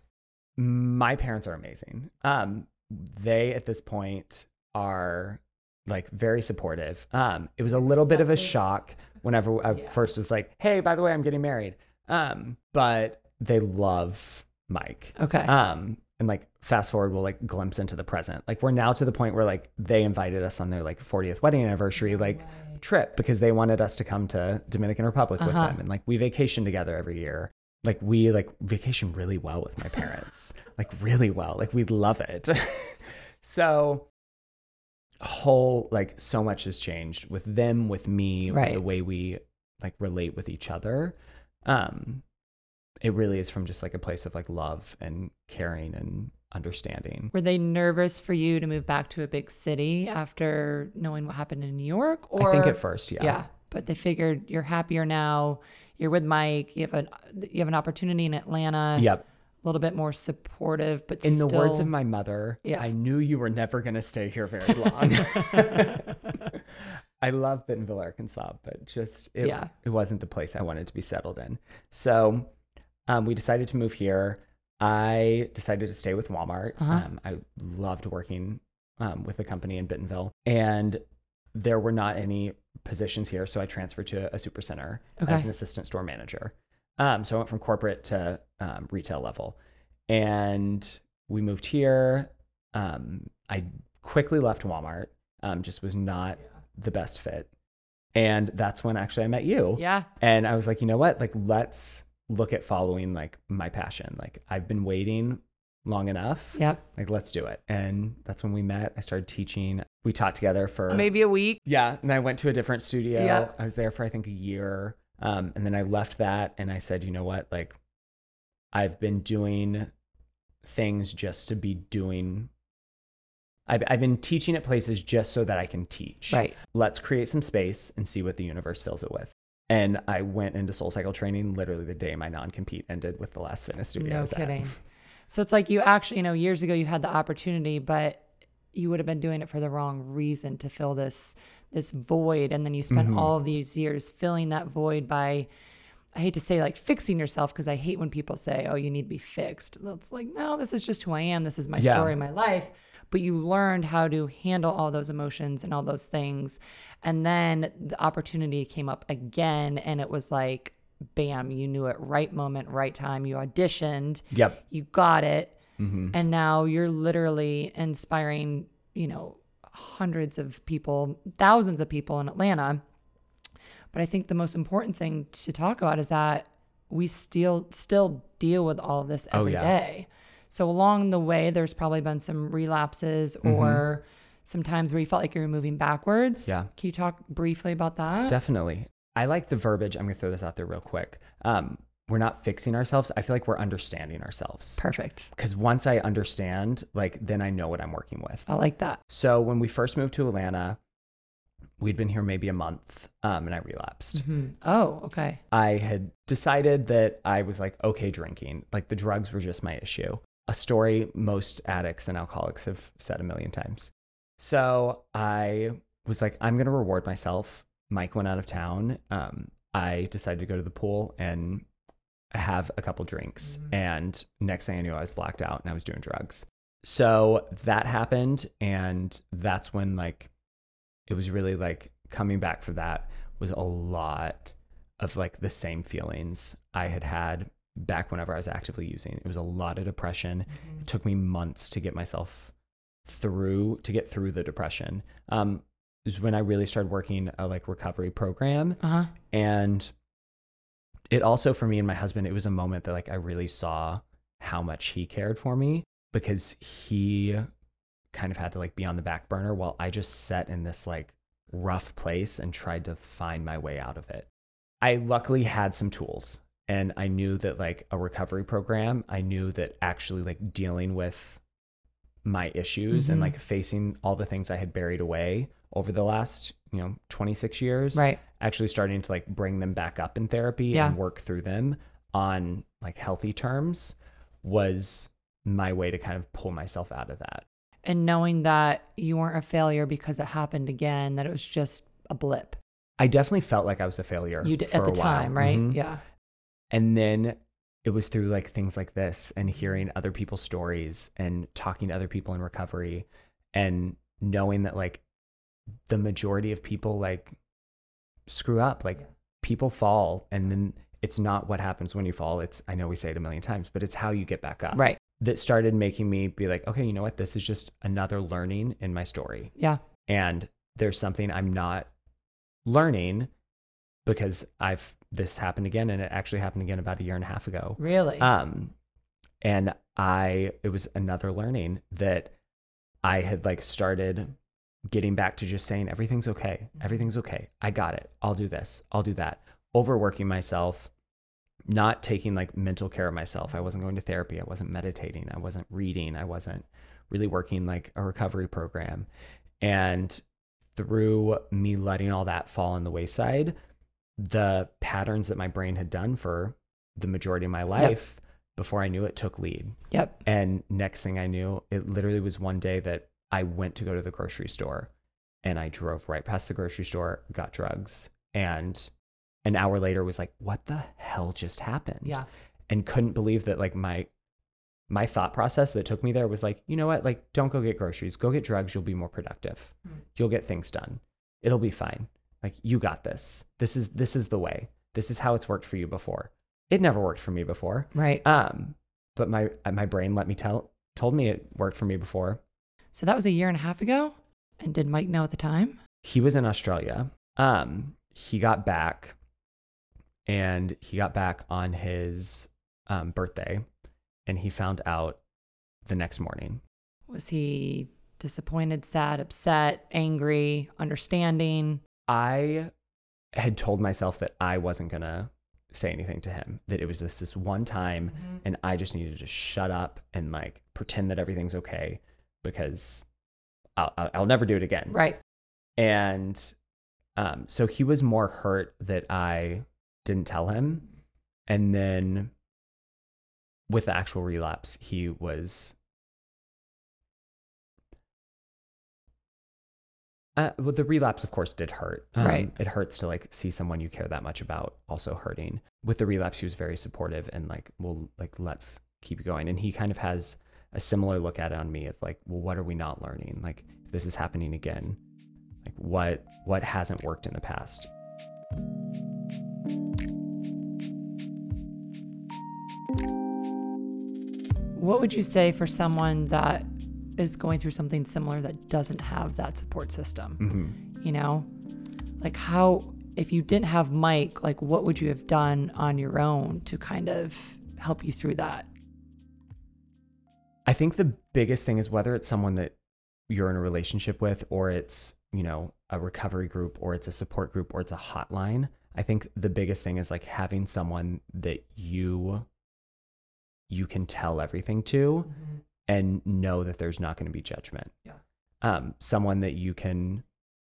My parents are amazing. Um, they at this point are like very supportive. Um, it was a little bit of a shock whenever I Yeah. first was like, "Hey, by the way, I'm getting married." Um, but they love Mike. Okay. Um, and like fast forward, we'll like glimpse into the present. Like we're now to the point where like they invited us on their like 40th wedding anniversary like trip because they wanted us to come to Dominican Republic with Uh-huh. them and like we vacation together every year. Like we like vacation really well with my parents. like really well. Like we love it. so whole like so much has changed with them, with me, with Right. the way we like relate with each other. Um it really is from just like a place of like love and caring and understanding. Were they nervous for you to move back to a big city after knowing what happened in New York? Or I think at first, yeah. yeah. but they figured you're happier now. You're with Mike. You have an you have an opportunity in Atlanta. Yep. A little bit more supportive, but In the words of my mother, Yeah. I knew you were never going to stay here very long. I love Bentonville, Arkansas, but just it, Yeah. it wasn't the place I wanted to be settled in. So um, we decided to move here. I decided to stay with Walmart. Uh-huh. Um, I loved working um, with the company in Bentonville, and there were not any positions here, so I transferred to a supercenter Okay. as an assistant store manager. Um, so I went from corporate to um, retail level, and we moved here. Um, I quickly left Walmart. Um, just was not the best fit, and that's when actually I met you. yeah, And I was like, you know what? Like, let's look at following like my passion. Like, I've been waiting long enough. yep. Like, let's do it. And that's when we met. I started teaching. We taught together for Maybe a week. yeah, and I went to a different studio. Yeah. I was there for I think a year, um, and then I left that, and I said, you know what, like, I've been doing things just to be doing. I've I've been teaching at places just so that I can teach. Right. Let's create some space and see what the universe fills it with. And I went into Soul Cycle training literally the day my non compete ended with the last fitness studio. I No was at. kidding. So it's like you actually, you know, years ago you had the opportunity, but you would have been doing it for the wrong reason to fill this this void, and then you spent Mhm. all these years filling that void by. I hate to say like fixing yourself because I hate when people say, "Oh, you need to be fixed." It's like, no, this is just who I am. This is my Yeah. story, my life. But you learned how to handle all those emotions and all those things, and then the opportunity came up again, and it was like, bam! You knew it, right moment, right time. You auditioned, Yep. you got it hmm and now you're literally inspiring you know hundreds of people thousands of people in atlanta but i think the most important thing to talk about is that we still still deal with all of this Oh, every day. yeah. so along the way there's probably been some relapses Mm-hmm. or some times where you felt like you were moving backwards Yeah. can you talk briefly about that Definitely. I like the verbiage. I'm going to throw this out there real quick. Um, we're not fixing ourselves. I feel like we're understanding ourselves. Perfect. Because once I understand, like, then I know what I'm working with. I like that. So when we first moved to Atlanta, we'd been here maybe a month um, and I relapsed. Mhm. Oh, okay. I had decided that I was like, okay, drinking. Like the drugs were just my issue. A story most addicts and alcoholics have said a million times. So I was like, I'm going to reward myself. Mike went out of town. Um, I decided to go to the pool and have a couple drinks. And next thing I knew, I was blacked out and I was doing drugs. So that happened. And that's when, like, it was really like coming back for that was a lot of like the same feelings I had had back whenever I was actively using. It was a lot of depression. It took me months to get myself through to get through the depression. Um, was when I really started working a like recovery program, Uh huh. and it also for me and my husband, it was a moment that like I really saw how much he cared for me because he kind of had to like be on the back burner while I just sat in this like rough place and tried to find my way out of it. I luckily had some tools and I knew that like a recovery program, I knew that actually like dealing with my issues and Mhm. like facing all the things I had buried away over the last, you know, 26 years, Right. actually starting to like bring them back up in therapy Yeah. and work through them on like healthy terms was my way to kind of pull myself out of that. And knowing that you weren't a failure because it happened again, that it was just a blip. I definitely felt like I was a failure You did at the time, right? Mhm. Yeah. And then it was through like things like this and hearing other people's stories and talking to other people in recovery and knowing that like the majority of people like screw up. Like Yeah. people fall and then it's not what happens when you fall. It's I know we say it a million times, but it's how you get back up. Right. That started making me be like, okay, you know what? This is just another learning in my story. Yeah. And there's something I'm not learning because I've this happened again and it actually happened again about a year and a half ago. Really. Um and I it was another learning that I had like started getting back to just saying everything's okay. Everything's okay. I got it. I'll do this. I'll do that. Overworking myself, not taking like mental care of myself. I wasn't going to therapy. I wasn't meditating. I wasn't reading. I wasn't really working like a recovery program. And through me letting all that fall on the wayside, the patterns that my brain had done for the majority of my life before I knew it took lead. yep. And next thing I knew, it literally was one day that I went to go to the grocery store and I drove right past the grocery store, got drugs, and an hour later was like, what the hell just happened? Yeah. And couldn't believe that like my my thought process that took me there was like, you know what? Like, don't go get groceries. Go get drugs. You'll be more productive. Hmm. You'll get things done. It'll be fine. Like, you got this. This is this is the way. This is how it's worked for you before. It never worked for me before. Right. Um, but my my brain let me tell told me it worked for me before. So that was a year and a half ago. And did Mike know at the time? He was in Australia. Um, he got back, and he got back on his um, birthday, and he found out the next morning. Was he disappointed, sad, upset, angry, understanding? I had told myself that I wasn't gonna say anything to him. That it was just this one time, and I just needed to shut up and like pretend that everything's okay because I'll, I'll I'll never do it again. Right. And um, so he was more hurt that I didn't tell him. And then with the actual relapse, he was. Uh, well, the relapse, of course, did hurt. Um, Right. It hurts to like see someone you care that much about also hurting. With the relapse, he was very supportive and like, well, like let's keep going. And he kind of has a similar look at it on me of like, well, what are we not learning? Like, if this is happening again, like what what hasn't worked in the past What would you say for someone that is going through something similar that doesn't have that support system? hmm You know, like how, if you didn't have Mike, like what would you have done on your own to kind of help you through that? i think the biggest thing is whether it's someone that you're in a relationship with or it's you know a recovery group or it's a support group or it's a hotline I think the biggest thing is like having someone that you you can tell everything to and know that there's not going to be judgment. Yeah. Um, someone that you can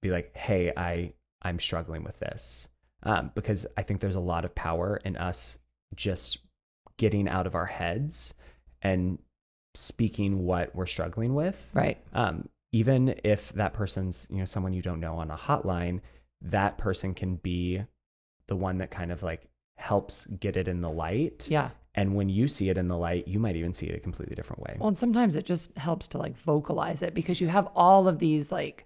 be like, "Hey, I I'm struggling with this," um, because I think there's a lot of power in us just getting out of our heads and speaking what we're struggling with. Right. Um, even if that person's you know someone you don't know on a hotline, that person can be the one that kind of like helps get it in the light. Yeah. And when you see it in the light, you might even see it a completely different way. Well, and sometimes it just helps to like vocalize it because you have all of these like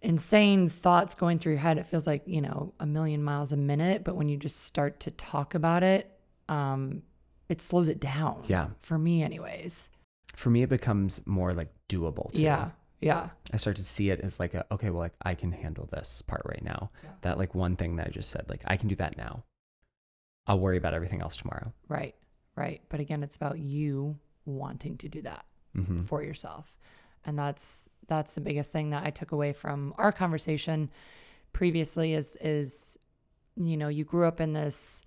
insane thoughts going through your head. It feels like, you know, a million miles a minute. But when you just start to talk about it, um, it slows it down. Yeah. For me, anyways. For me, it becomes more like doable. Too. Yeah. Yeah. I start to see it as like a okay, well, like I can handle this part right now. Yeah. That like one thing that I just said, like I can do that now. I'll worry about everything else tomorrow. Right. Right. But again, it's about you wanting to do that hmm for yourself. And that's that's the biggest thing that I took away from our conversation previously is is you know, you grew up in this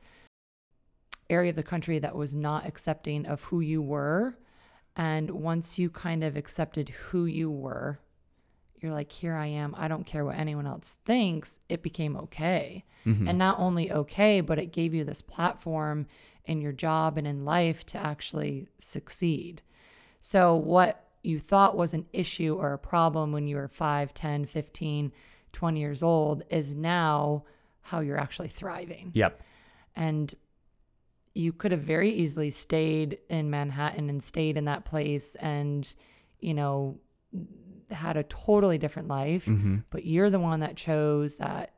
area of the country that was not accepting of who you were. And once you kind of accepted who you were, you're like, here I am. I don't care what anyone else thinks. It became okay. hmm And not only okay, but it gave you this platform in your job and in life to actually succeed. So, what you thought was an issue or a problem when you were 5, 10, 15, 20 years old is now how you're actually thriving. Yep. And you could have very easily stayed in Manhattan and stayed in that place and, you know, had a totally different life. hmm But you're the one that chose that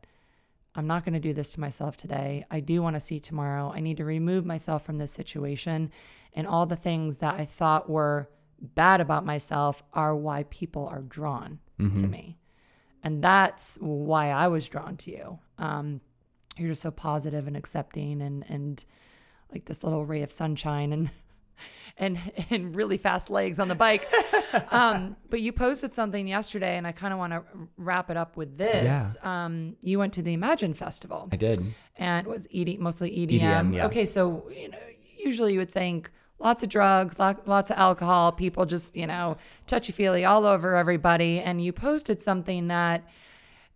I'm not going to do this to myself today. I do want to see tomorrow. I need to remove myself from this situation. And all the things that I thought were bad about myself are why people are drawn to me. And that's why I was drawn to you. Um, you're just so positive and accepting and, and like this little ray of sunshine and and and really fast legs on the bike. um, but you posted something yesterday, and I kind of want to wrap it up with this. Um, you went to the Imagine Festival, I did. and it was ED, mostly EDM. EDM, yeah. Okay, so you know, usually you would think lots of drugs, lots of alcohol, people just you know touchy feely all over everybody, and you posted something that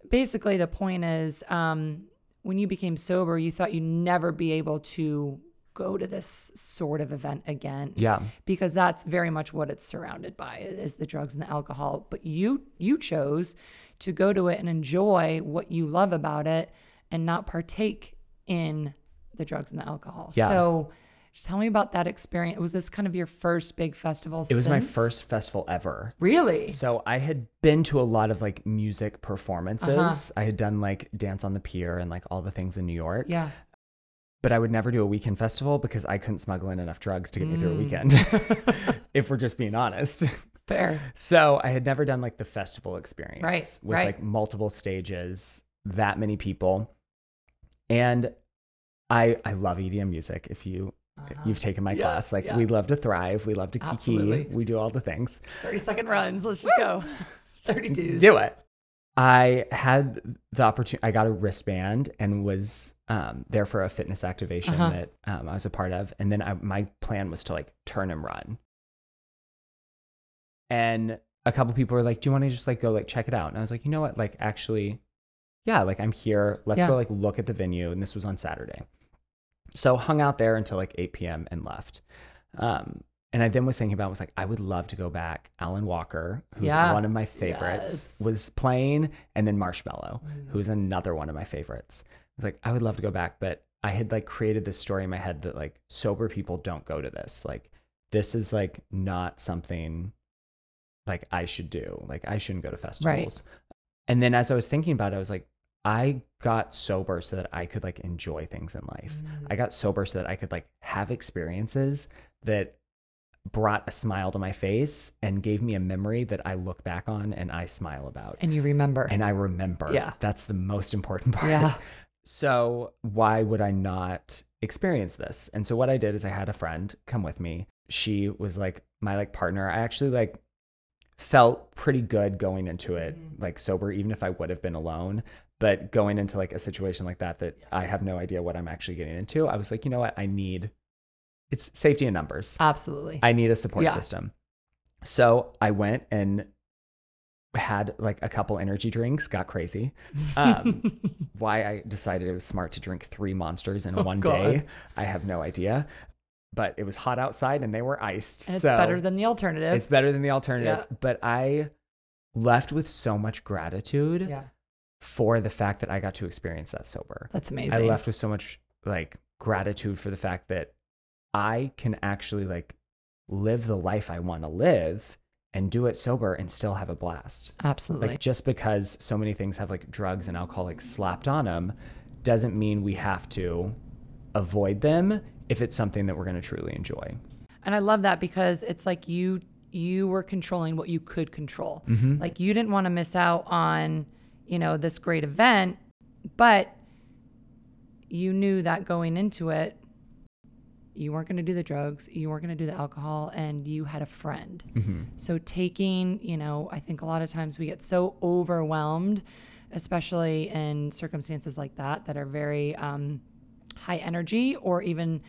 basically the point is um, when you became sober, you thought you'd never be able to go to this sort of event again Yeah. because that's very much what it's surrounded by is the drugs and the alcohol but you you chose to go to it and enjoy what you love about it and not partake in the drugs and the alcohol Yeah. so just tell me about that experience was this kind of your first big festival It was my first festival ever. really So I had been to a lot of like music performances. Uh-huh. I had done like Dance on the Pier and like all the things in New York. yeah But I would never do a weekend festival because I couldn't smuggle in enough drugs to get me through a Mm. weekend. if we're just being honest. fair So I had never done like the festival experience Right, with right. like multiple stages, that many people. And I I love EDM music. If you you've taken my Uh-huh. Yeah, class, like yeah. we love to thrive, we love to kiki, Absolutely. we do all the things. 30 second runs let's just go 32 Do it. I had the opportunity. I got a wristband and was um, there for a fitness activation Uh-huh. that um, I was a part of, and then I, my plan was to like turn and run. And a couple people were like, "Do you want to just like go like check it out?" And I was like, "You know what? Like actually, yeah, like I'm here. Let's Yeah. go like look at the venue." And this was on Saturday, so hung out there until like 8 p.m. and left. Um, and I then was thinking about was like I would love to go back. Alan Walker, who's Yeah. one of my favorites, Yes. was playing, and then Marshmello, Mm. who's another one of my favorites. I was like, I would love to go back, but I had like created this story in my head that like sober people don't go to this. Like this is like not something like I should do. Like I shouldn't go to festivals. And then as I was thinking about it, I was like, I got sober so that I could like enjoy things in life. Mm. I got sober so that I could like have experiences that brought a smile to my face and gave me a memory that I look back on and I smile about. and you remember And I remember. Yeah. That's the most important part. yeah So why would I not experience this? And so what I did is I had a friend come with me. She was like my like partner. I actually like felt pretty good going into it, Mhm. like sober, even if I would have been alone. But going into like a situation like that, that I have no idea what I'm actually getting into, I was like, you know what? I need it's safety in numbers. Absolutely. I need a support Yeah. system. So I went and had like a couple energy drinks, got crazy. Um, why I decided it was smart to drink three monsters in one Oh, God. day, I have no idea. But it was hot outside and they were iced. and it's so better than the alternative. it's better than the alternative. Yeah. But I left with so much gratitude yeah. for the fact that I got to experience that sober. That's amazing. I left with so much like gratitude for the fact that I can actually like live the life I want to live and do it sober and still have a blast. Absolutely. Like just because so many things have like drugs and alcohol like slapped on them doesn't mean we have to avoid them if it's something that we're going to truly enjoy. And I love that because it's like you you were controlling what you could control. Mm-hmm. Like you didn't want to miss out on, you know, this great event, but you knew that going into it you weren't going to do the drugs, you weren't going to do the alcohol and you had a friend. Mm-hmm. So taking, you know, I think a lot of times we get so overwhelmed, especially in circumstances like that that are very um, high energy, or even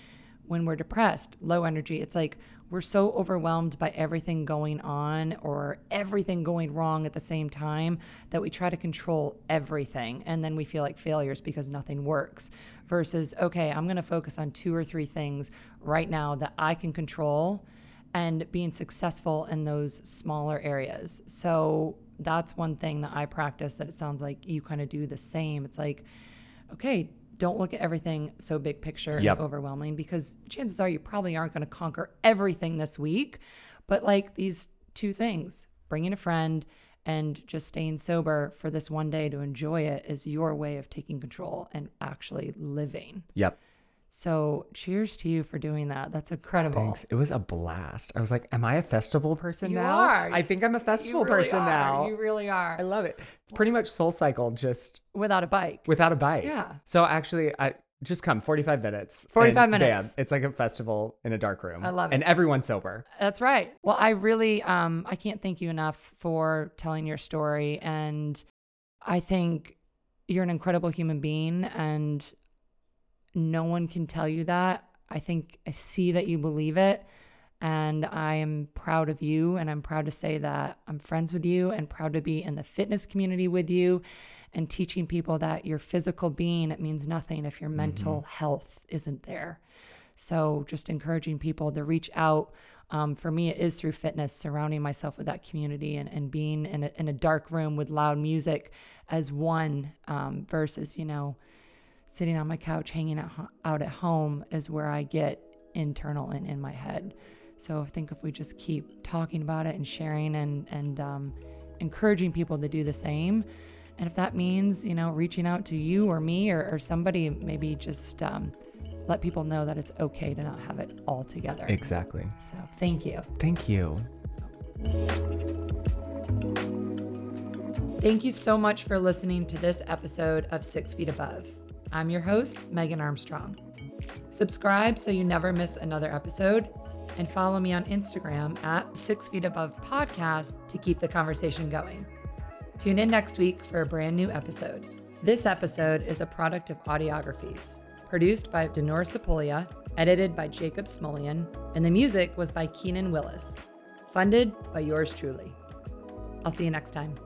when we're depressed, low energy. It's like we're so overwhelmed by everything going on or everything going wrong at the same time that we try to control everything, and then we feel like failures because nothing works. Versus, okay, I'm going to focus on two or three things right now that I can control and being successful in those smaller areas. So that's one thing that I practice that it sounds like you kind of do the same. It's like, okay, don't look at everything so big picture Yep. and overwhelming because chances are you probably aren't going to conquer everything this week. But like these two things, bringing a friend and just staying sober for this one day to enjoy it is your way of taking control and actually living. Yep. So cheers to you for doing that. That's incredible. Thanks. It was a blast. I was like, am I a festival person You now? are. I think I'm a festival really person are. now. You really are. I love it. It's pretty much Soul Cycle just Without a bike. without a bike. Yeah. So actually, I just come 45 minutes. 45 and minutes. Bam, it's like a festival in a dark room. I love it. And everyone's sober. That's right. Well, I really um I can't thank you enough for telling your story and I think you're an incredible human being and no one can tell you that. I think I see that you believe it and I am proud of you and I'm proud to say that I'm friends with you and proud to be in the fitness community with you and teaching people that your physical being it means nothing if your mental health isn't there. So just encouraging people to reach out. Um, for me, it is through fitness, surrounding myself with that community and, and being in a, in a dark room with loud music as one um, versus, you know, sitting on my couch, hanging out, out at home is where I get internal and in my head. So I think if we just keep talking about it and sharing and, and um, encouraging people to do the same, and if that means, you know, reaching out to you or me or, or somebody, maybe just um, let people know that it's okay to not have it all together. Exactly. So thank you. Thank you. Thank you so much for listening to this episode of Six Feet Above. I'm your host, Megan Armstrong. Subscribe so you never miss another episode and follow me on Instagram at Six Feet Above Podcast to keep the conversation going. Tune in next week for a brand new episode. This episode is a product of Audiographies, produced by Denora Sepolia, edited by Jacob Smolian, and the music was by Keenan Willis, funded by yours truly. I'll see you next time.